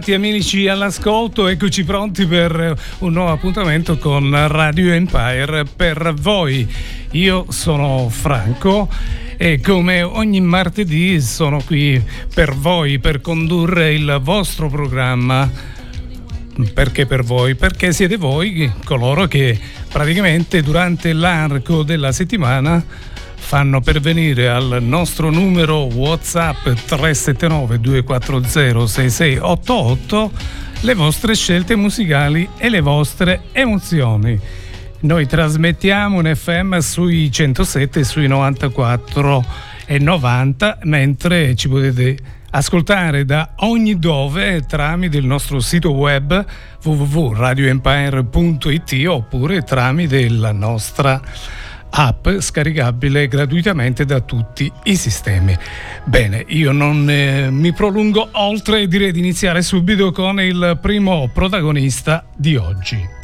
Ben ritrovati amici all'ascolto, eccoci pronti per un nuovo appuntamento con Radio Empire per voi. Io sono Franco e come ogni martedì sono qui per voi per condurre il vostro programma. Perché per voi? Perché siete voi coloro che praticamente durante l'arco della settimana fanno pervenire al nostro numero WhatsApp 379 240 6688 le vostre scelte musicali e le vostre emozioni. Noi trasmettiamo un FM sui 107 e sui 94 e 90, mentre ci potete ascoltare da ogni dove tramite il nostro sito web www.radioempire.it oppure tramite la nostra app scaricabile gratuitamente da tutti i sistemi. Bene, io non eh, mi prolungo oltre e direi di iniziare subito con il primo protagonista di oggi.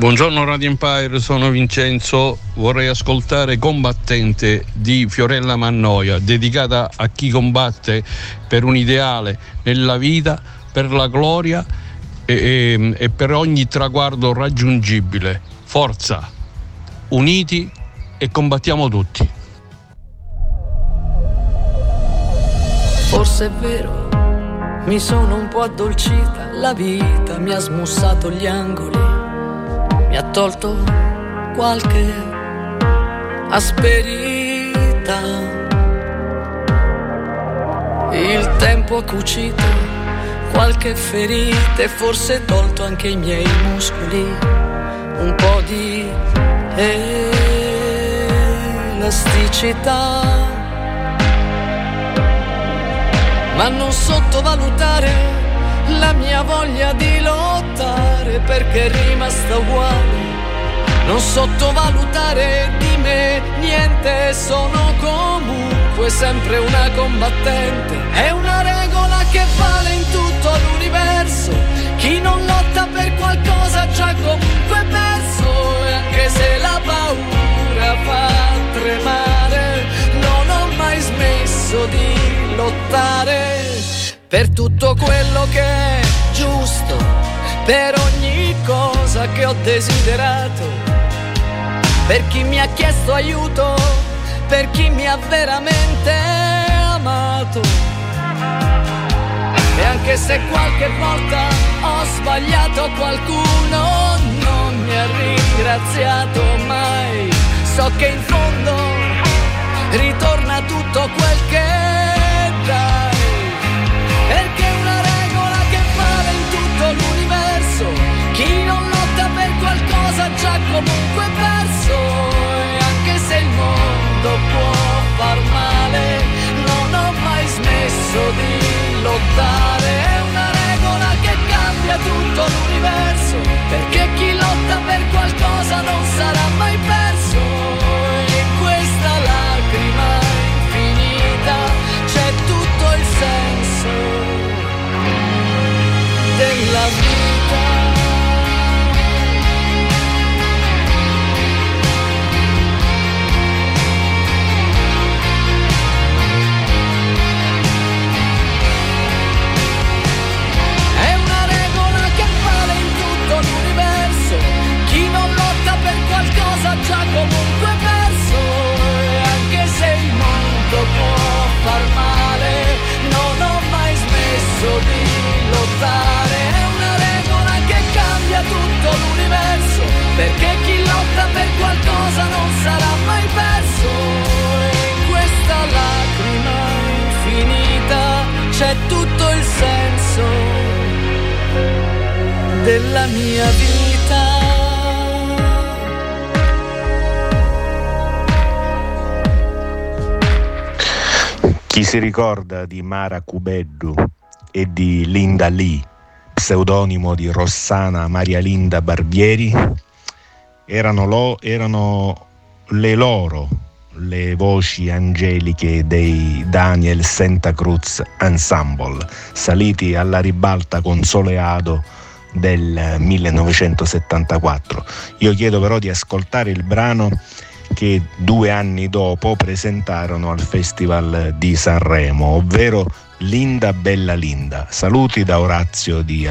Buongiorno Radio Empire, sono Vincenzo, vorrei ascoltare Combattente di Fiorella Mannoia, dedicata a chi combatte per un ideale nella vita, per la gloria e, e, e per ogni traguardo raggiungibile. Forza, uniti e combattiamo tutti. Forse è vero, mi sono un po' addolcita, la vita mi ha smussato gli angoli mi ha tolto qualche asperità. Il tempo ha cucito qualche ferita e forse tolto anche i miei muscoli un po' di elasticità. Ma non sottovalutare la mia voglia di lottare perché è rimasta uguale. Non sottovalutare di me niente, sono comunque sempre una combattente. È una regola che vale per tutto quello che è giusto, per ogni cosa che ho desiderato, per chi mi ha chiesto aiuto, per chi mi ha veramente amato. E anche se qualche volta ho sbagliato qualcuno, non mi ha ringraziato mai, so che in fondo ritorna tutto già comunque perso. E anche se il mondo può far male, non ho mai smesso di lottare. È una regola che cambia tutto l'universo. Perché chi lotta per qualcosa non sarà mai perso. E questa lacrima infinita c'è tutto il senso della vita. Comunque perso. E anche se il mondo può far male, non ho mai smesso di lottare. È una regola che cambia tutto l'universo. Perché chi lotta per qualcosa non sarà mai perso. E in questa lacrima infinita c'è tutto il senso della mia vita. Chi si ricorda di Mara Cubeddu e di Linda Lee, pseudonimo di Rossana Maria Linda Barbieri, erano, lo, erano le loro le voci angeliche dei Daniel Santa Cruz Ensemble, saliti alla ribalta con Soleado del 1974. Io chiedo però di ascoltare il brano che due anni dopo presentarono al Festival di Sanremo, ovvero Linda Bella Linda. Saluti da Orazio di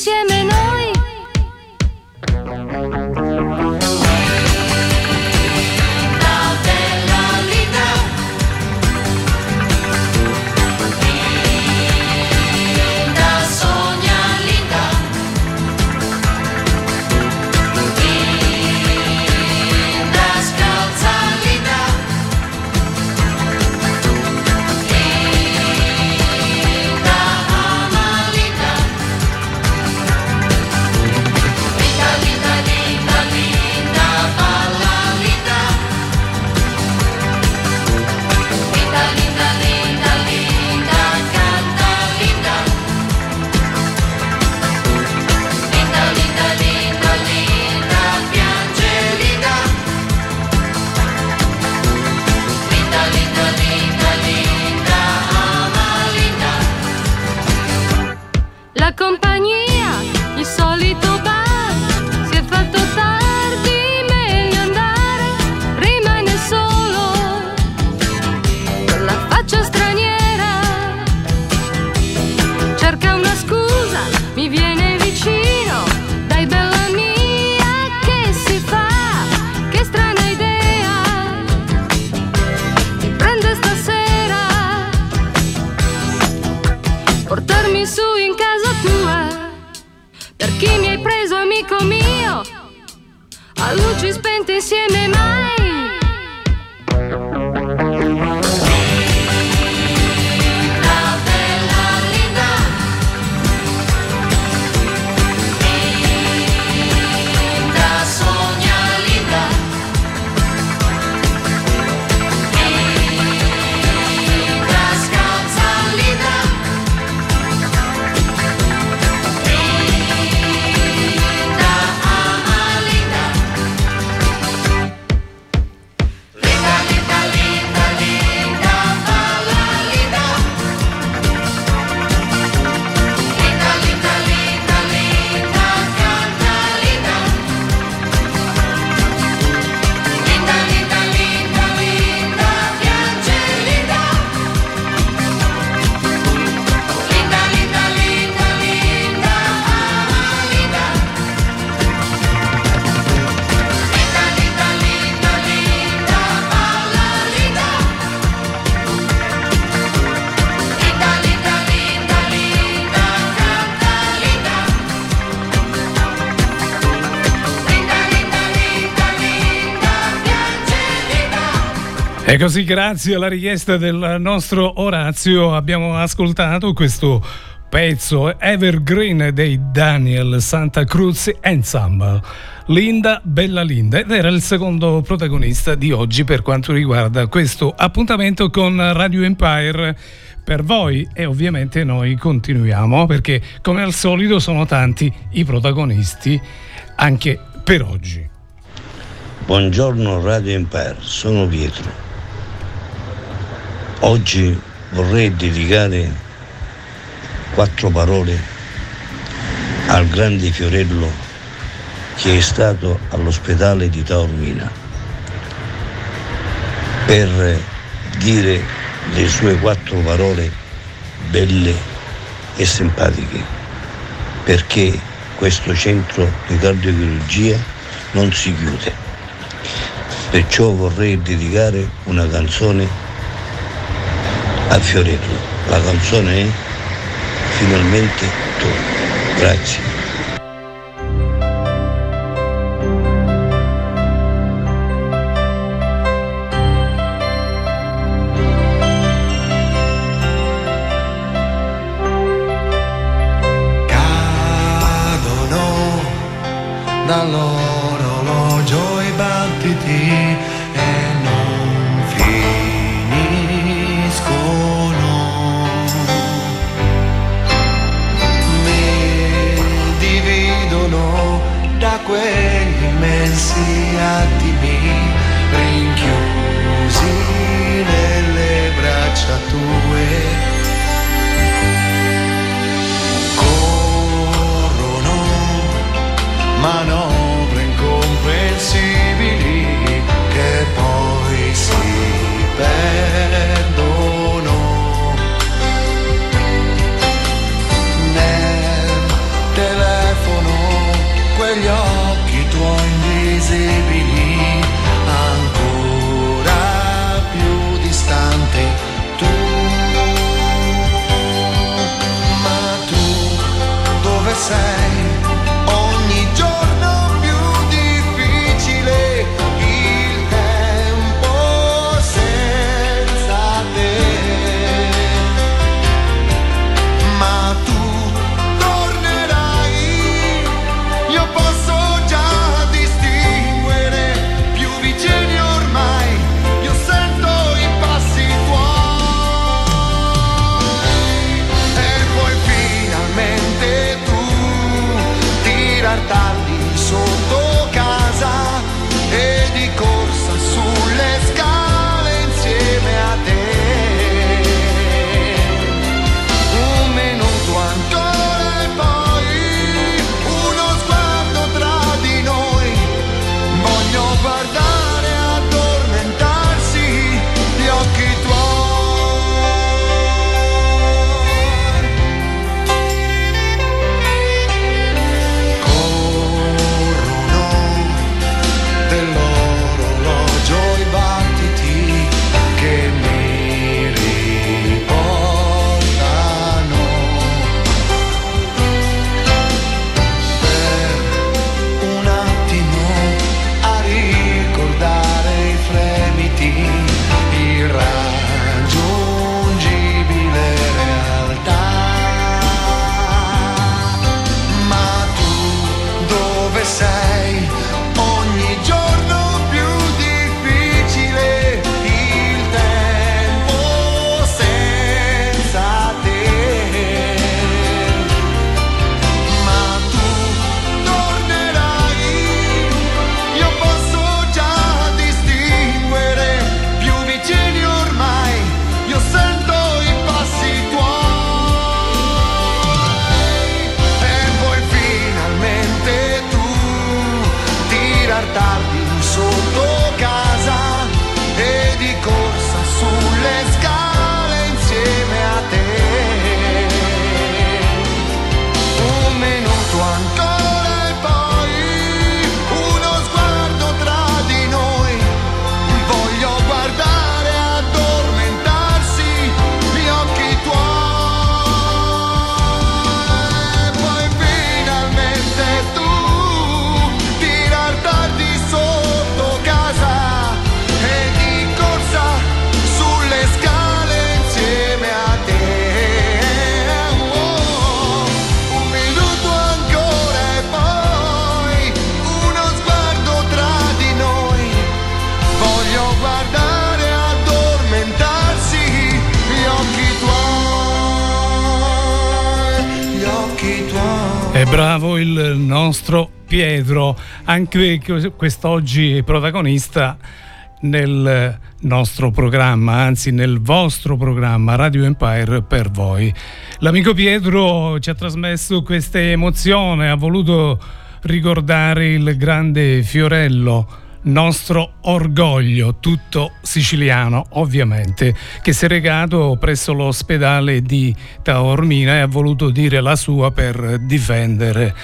siempre Alitterme. E così grazie alla richiesta del nostro Orazio abbiamo ascoltato questo pezzo evergreen dei Daniel Santa Cruz Ensemble. Linda Bella Linda ed era il secondo protagonista di oggi per quanto riguarda questo appuntamento con Radio Empire per voi e ovviamente noi continuiamo perché come al solito sono tanti i protagonisti anche per oggi. Buongiorno Radio Empire, sono Pietro. Oggi vorrei dedicare quattro parole al grande Fiorello che è stato all'ospedale di Taormina per dire le sue quattro parole belle e simpatiche perché questo centro di cardiochirurgia non si chiude. Perciò vorrei dedicare una canzone a Fiorello. La canzone è Finalmente tu. Grazie. tu. Bravo il nostro Pietro, anche quest'oggi è protagonista nel nostro programma, anzi nel vostro programma Radio Empire per voi. L'amico Pietro ci ha trasmesso questa emozione, ha voluto ricordare il grande Fiorello nostro orgoglio, tutto siciliano ovviamente, che si è recato presso l'ospedale di Taormina e ha voluto dire la sua per difendere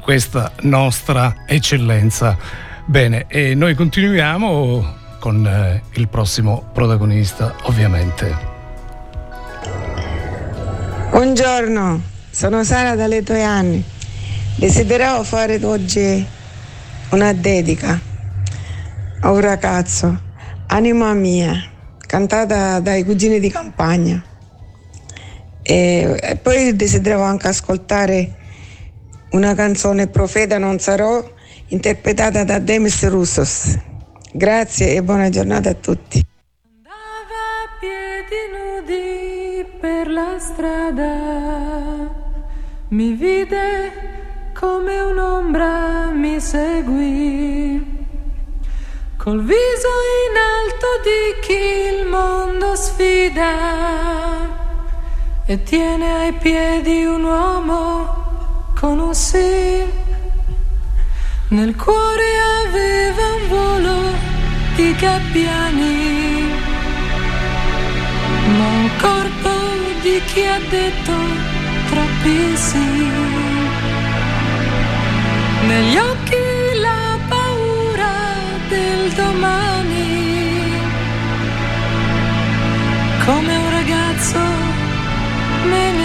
questa nostra eccellenza Bene, e noi continuiamo con eh, il prossimo protagonista, ovviamente. Buongiorno, sono Sara dalle tuoi anni. Desideravo fare oggi una dedica a un ragazzo, Anima mia, cantata dai cugini di campagna. E, e poi desideravo anche ascoltare una canzone Profeta non sarò, interpretata da Demis Roussos. Grazie e buona giornata a tutti. Andava a piedi nudi per la strada, mi vide come un'ombra mi seguì. Col viso in alto di chi il mondo sfida e tiene ai piedi un uomo con un sì. Nel cuore aveva un volo di gabbiani, ma un corpo di chi ha detto troppi sì. Negli occhi del domani. Come un ragazzo me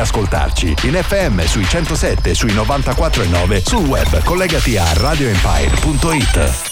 ascoltarci in FM sui 107 sui 94 e 9 sul web collegati a radioempire.it.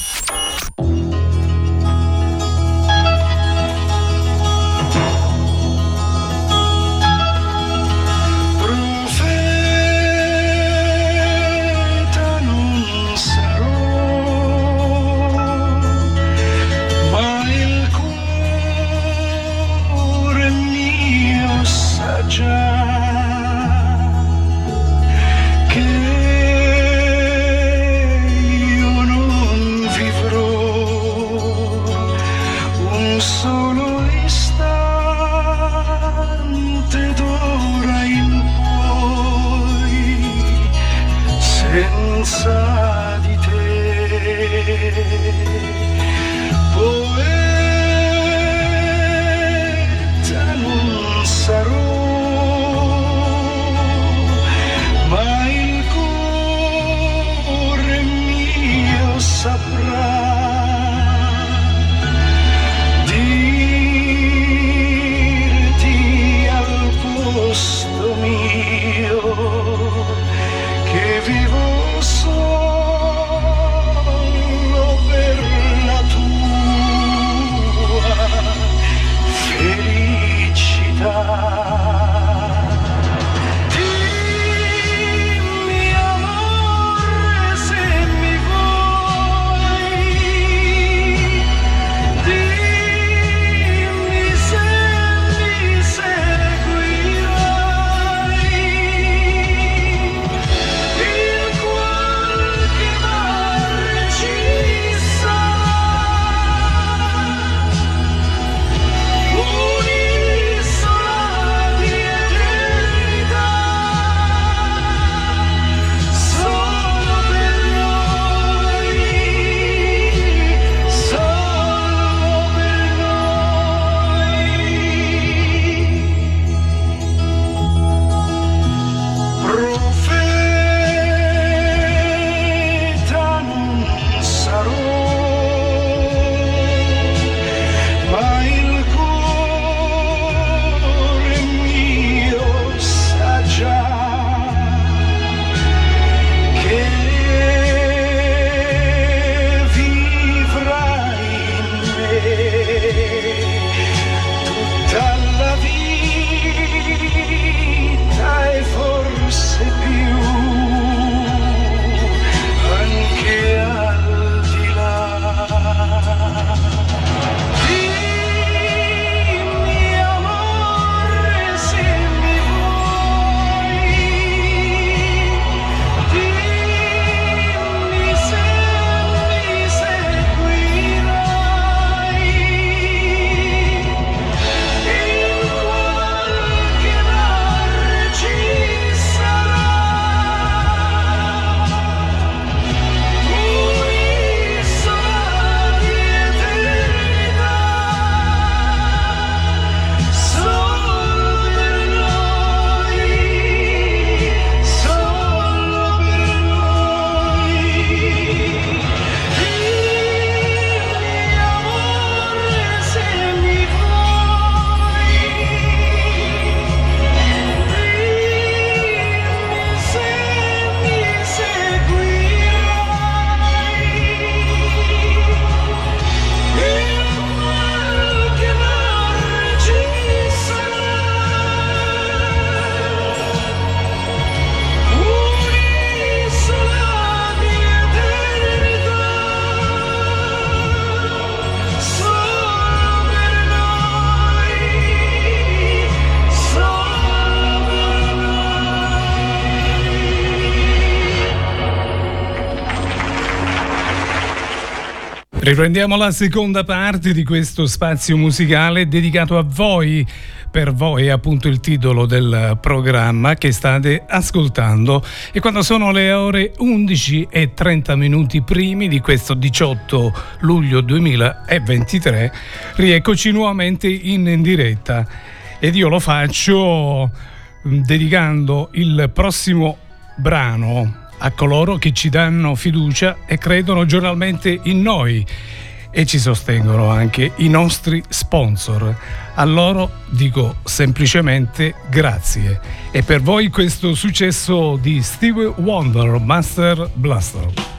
Riprendiamo la seconda parte di questo spazio musicale dedicato a voi. Per voi è appunto il titolo del programma che state ascoltando. E quando sono le ore 11 e 30 minuti primi di questo 18 luglio 2023 rieccoci nuovamente in diretta. Ed io lo faccio mm, dedicando il prossimo brano a coloro che ci danno fiducia e credono giornalmente in noi e ci sostengono anche i nostri sponsor. A loro dico semplicemente grazie. E per voi questo successo di Steve Wonder, Master Blaster.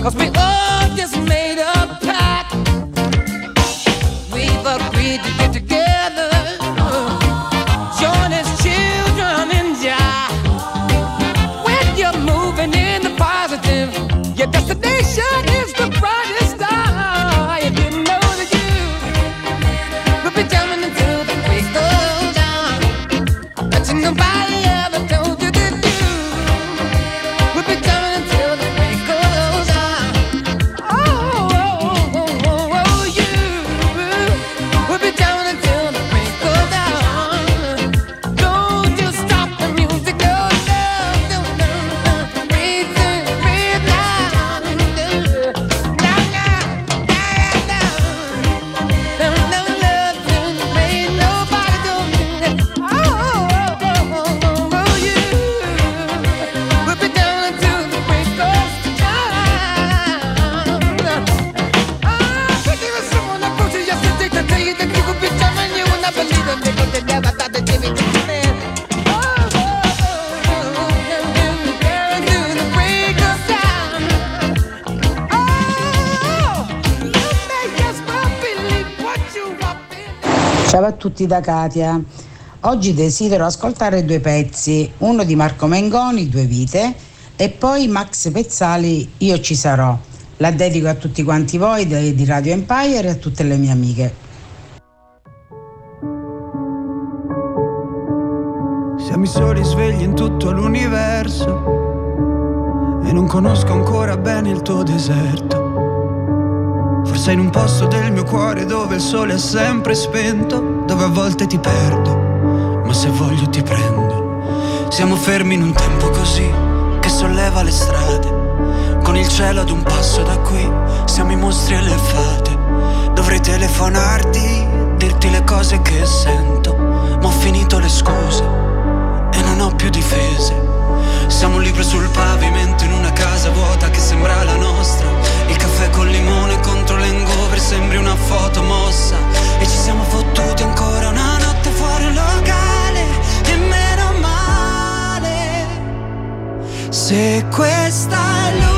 Cause we all tutti da Katia. Oggi desidero ascoltare due pezzi, uno di Marco Mengoni, Due vite, e poi Max Pezzali, Io ci sarò. La dedico a tutti quanti voi di Radio Empire e a tutte le mie amiche. Siamo i soli svegli in tutto l'universo e non conosco ancora bene il tuo deserto. Forse in un posto del mio cuore dove il sole è sempre spento, dove a volte ti perdo, ma se voglio ti prendo. Siamo fermi in un tempo così che solleva le strade, con il cielo ad un passo da qui, siamo i mostri e le fate. Dovrei telefonarti, dirti le cose che sento, ma ho finito le scuse e non ho più difese. Siamo un libro sul pavimento in una casa vuota che sembra la nostra. Il caffè col limone contro l'engover sembri una foto mossa. E ci siamo fottuti ancora una notte fuori un locale. E meno male. Se questa è l'ultima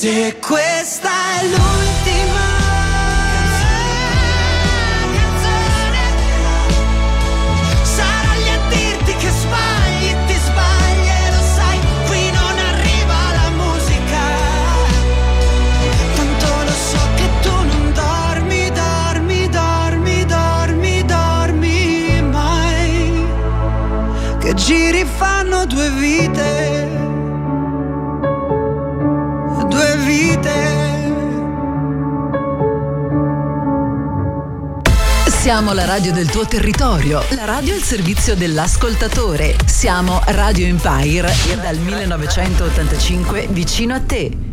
Se questa è l'ultima canzone, sarò lì a dirti che sbagli, ti sbagli e lo sai, qui non arriva la musica. Tanto lo so che tu non dormi, dormi, dormi, dormi, dormi mai. Che giri fanno due vite Siamo la radio del tuo territorio, la radio al servizio dell'ascoltatore. Siamo Radio Empire dal 1985 vicino a te.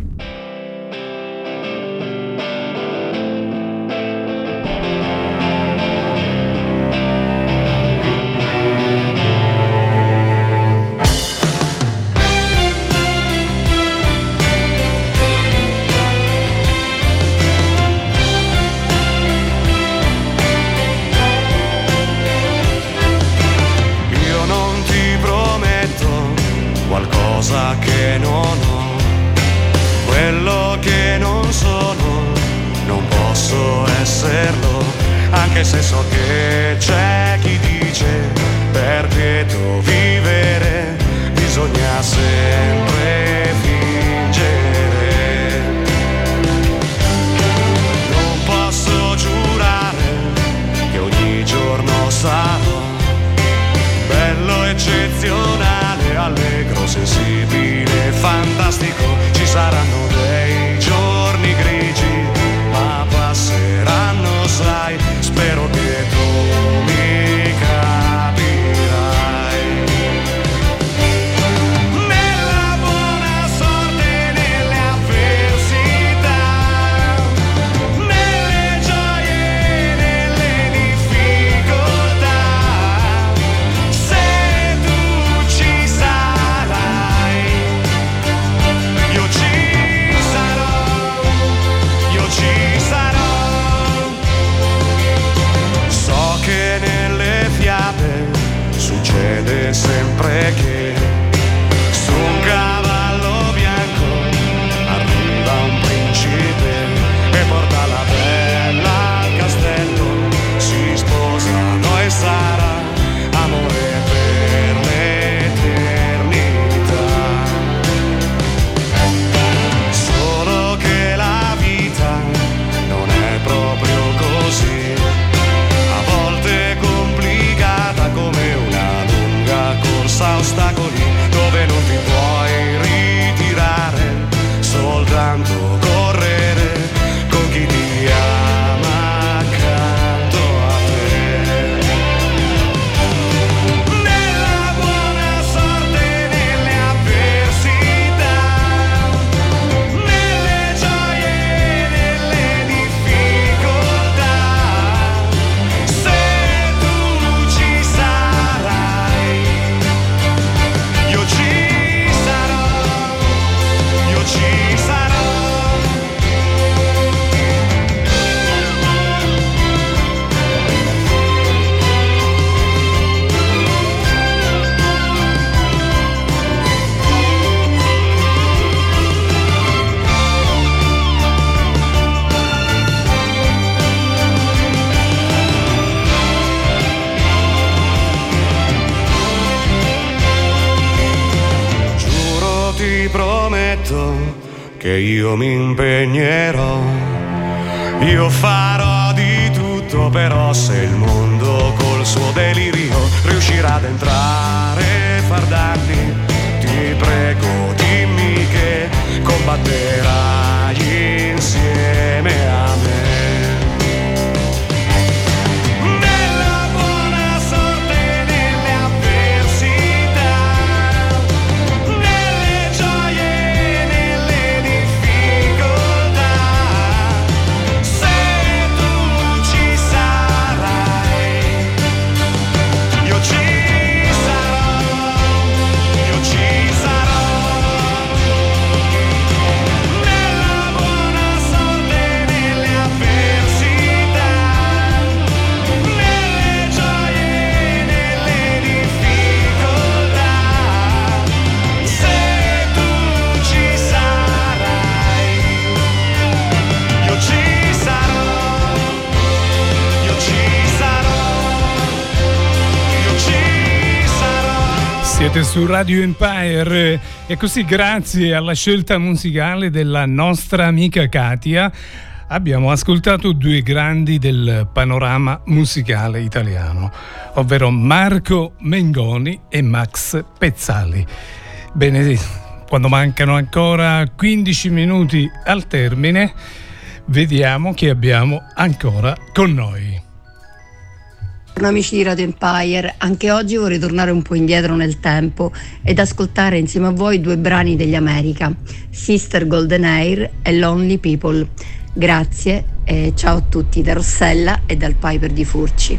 Io mi impegnerò. Io farò di tutto, però se il mondo su Radio Empire e così grazie alla scelta musicale della nostra amica Katia abbiamo ascoltato due grandi del panorama musicale italiano, ovvero Marco Mengoni e Max Pezzali. Bene, quando mancano ancora 15 minuti al termine, vediamo chi abbiamo ancora con noi. Buongiorno amici di Radio Empire, anche oggi vorrei tornare un po' indietro nel tempo ed ascoltare insieme a voi due brani degli America, Sister Golden Air e Lonely People. Grazie e ciao a tutti da Rossella e dal Piper di Furci.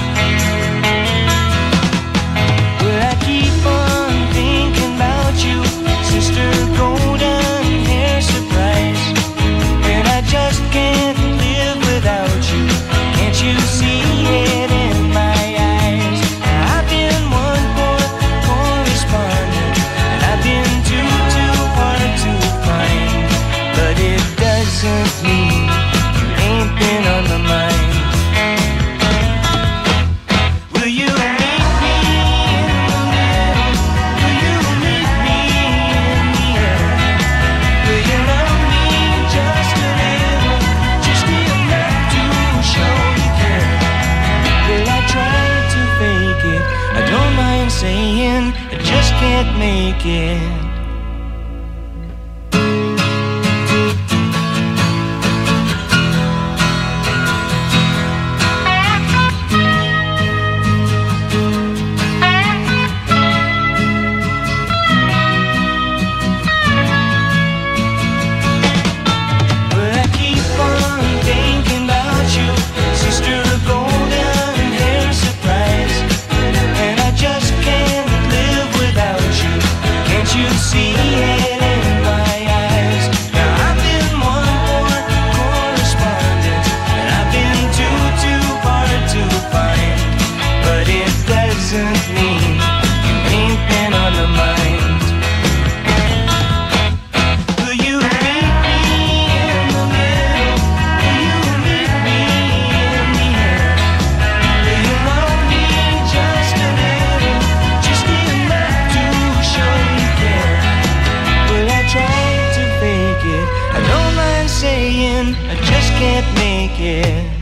just can't live without you. Can't you see it? I just can't make it.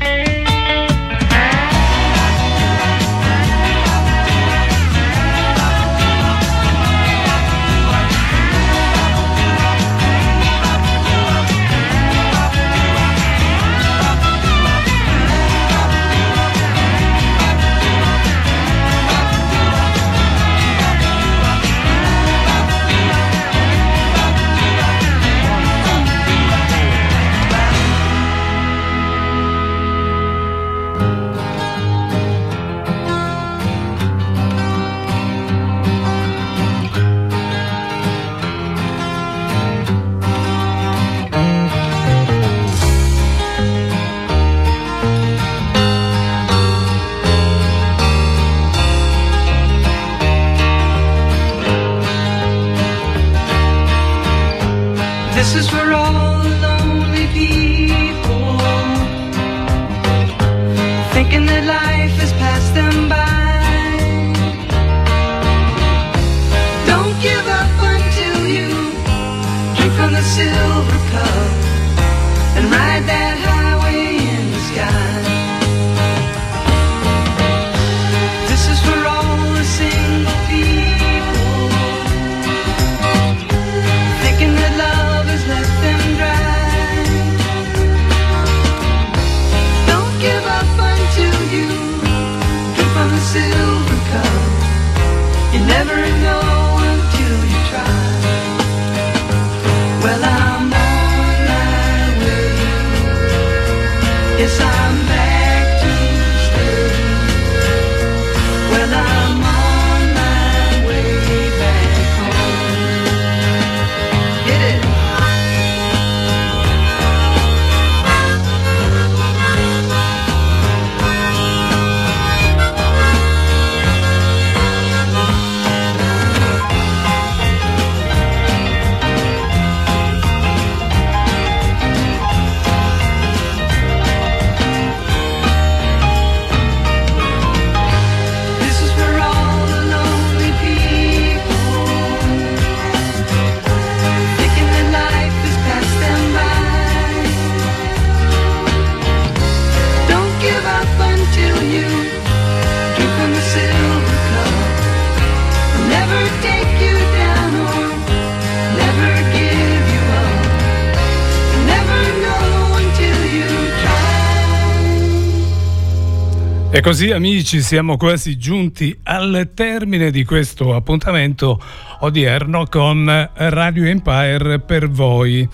E così amici siamo quasi giunti al termine di questo appuntamento odierno con Radio Empire per voi.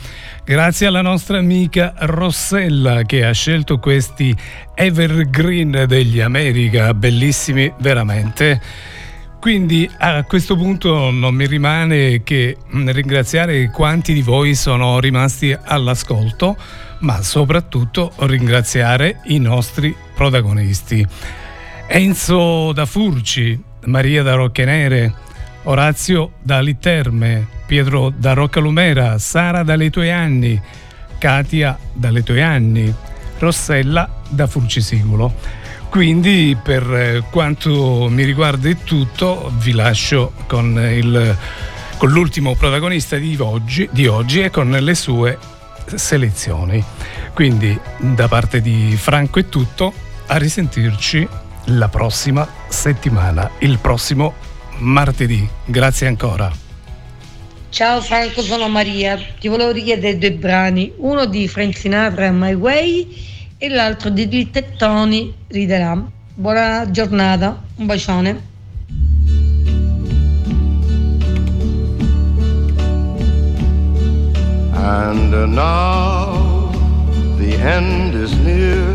Grazie alla nostra amica Rossella che ha scelto questi evergreen degli America, bellissimi veramente. Quindi a questo punto non mi rimane che mm, ringraziare quanti di voi sono rimasti all'ascolto, ma soprattutto ringraziare i nostri amici protagonisti. Enzo da Furci, Maria da Roccanere, Orazio da Litterme, Pietro da Rocca Lumera, Sara dalle tue anni, Katia dalle tue anni, Rossella da Furcisicolo. Quindi per eh, quanto mi riguarda è tutto, vi lascio con, il, con l'ultimo protagonista di oggi, di oggi e con le sue selezioni. Quindi da parte di Franco è tutto, a risentirci la prossima settimana, il prossimo martedì. Grazie ancora. Ciao Franco, sono Maria. Ti volevo richiedere due brani, uno di Frank Sinatra My Way e l'altro di Dritt e Tony Riderà. Buona giornata, un bacione. And now the end is near,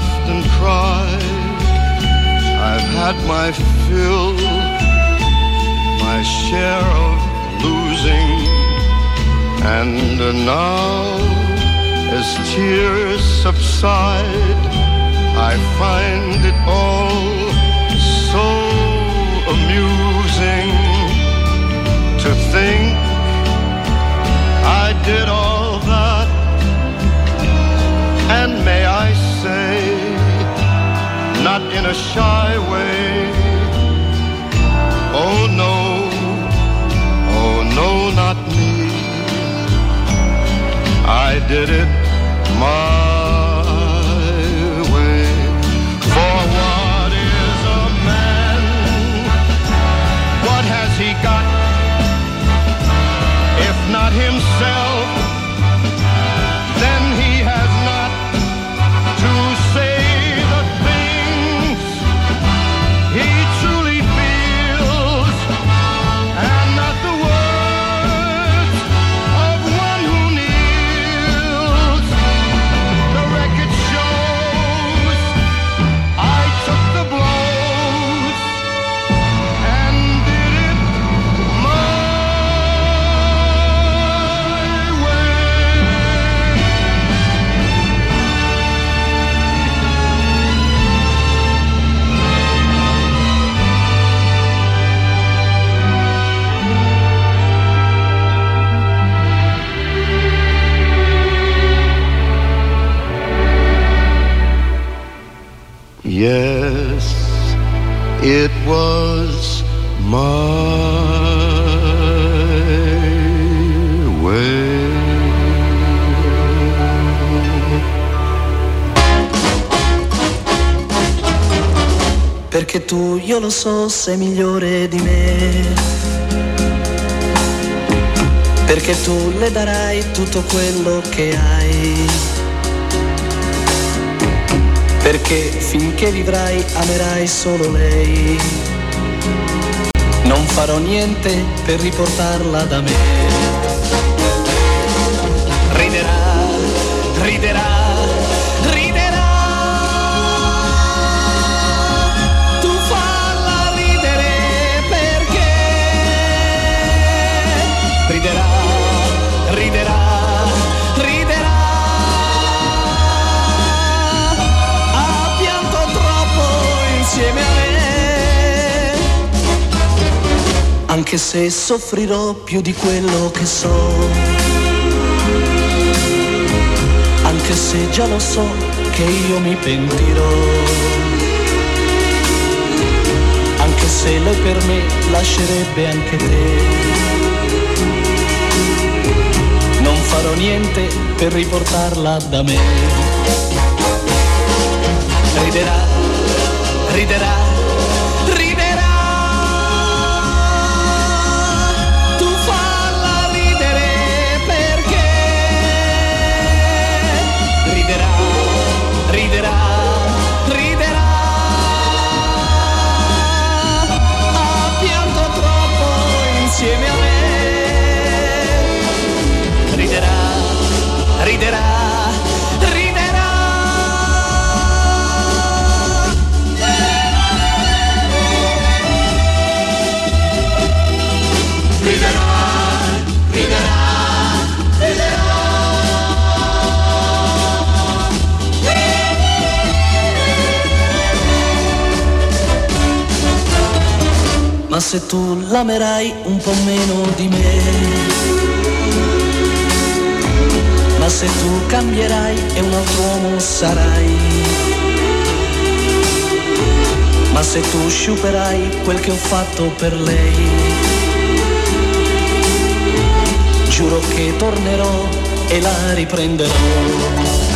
laughed and cried, I've had my fill, my share of losing, and now as tears subside, I find it all so amusing to think I did all that, and may I say, in a shy way. Oh no, oh no, not me. I did it my tu, io lo so, sei migliore di me. Perché tu le darai tutto quello che hai. Perché finché vivrai amerai solo lei. Non farò niente per riportarla da me. Riderà, riderà. Anche se soffrirò più di quello che so. Anche se già lo so che io mi pentirò. Anche se lei per me lascerebbe anche te. Non farò niente per riportarla da me. Riderà, riderà, se tu l'amerai un po' meno di me, ma se tu cambierai e un altro uomo sarai, ma se tu sciuperai quel che ho fatto per lei, giuro che tornerò e la riprenderò.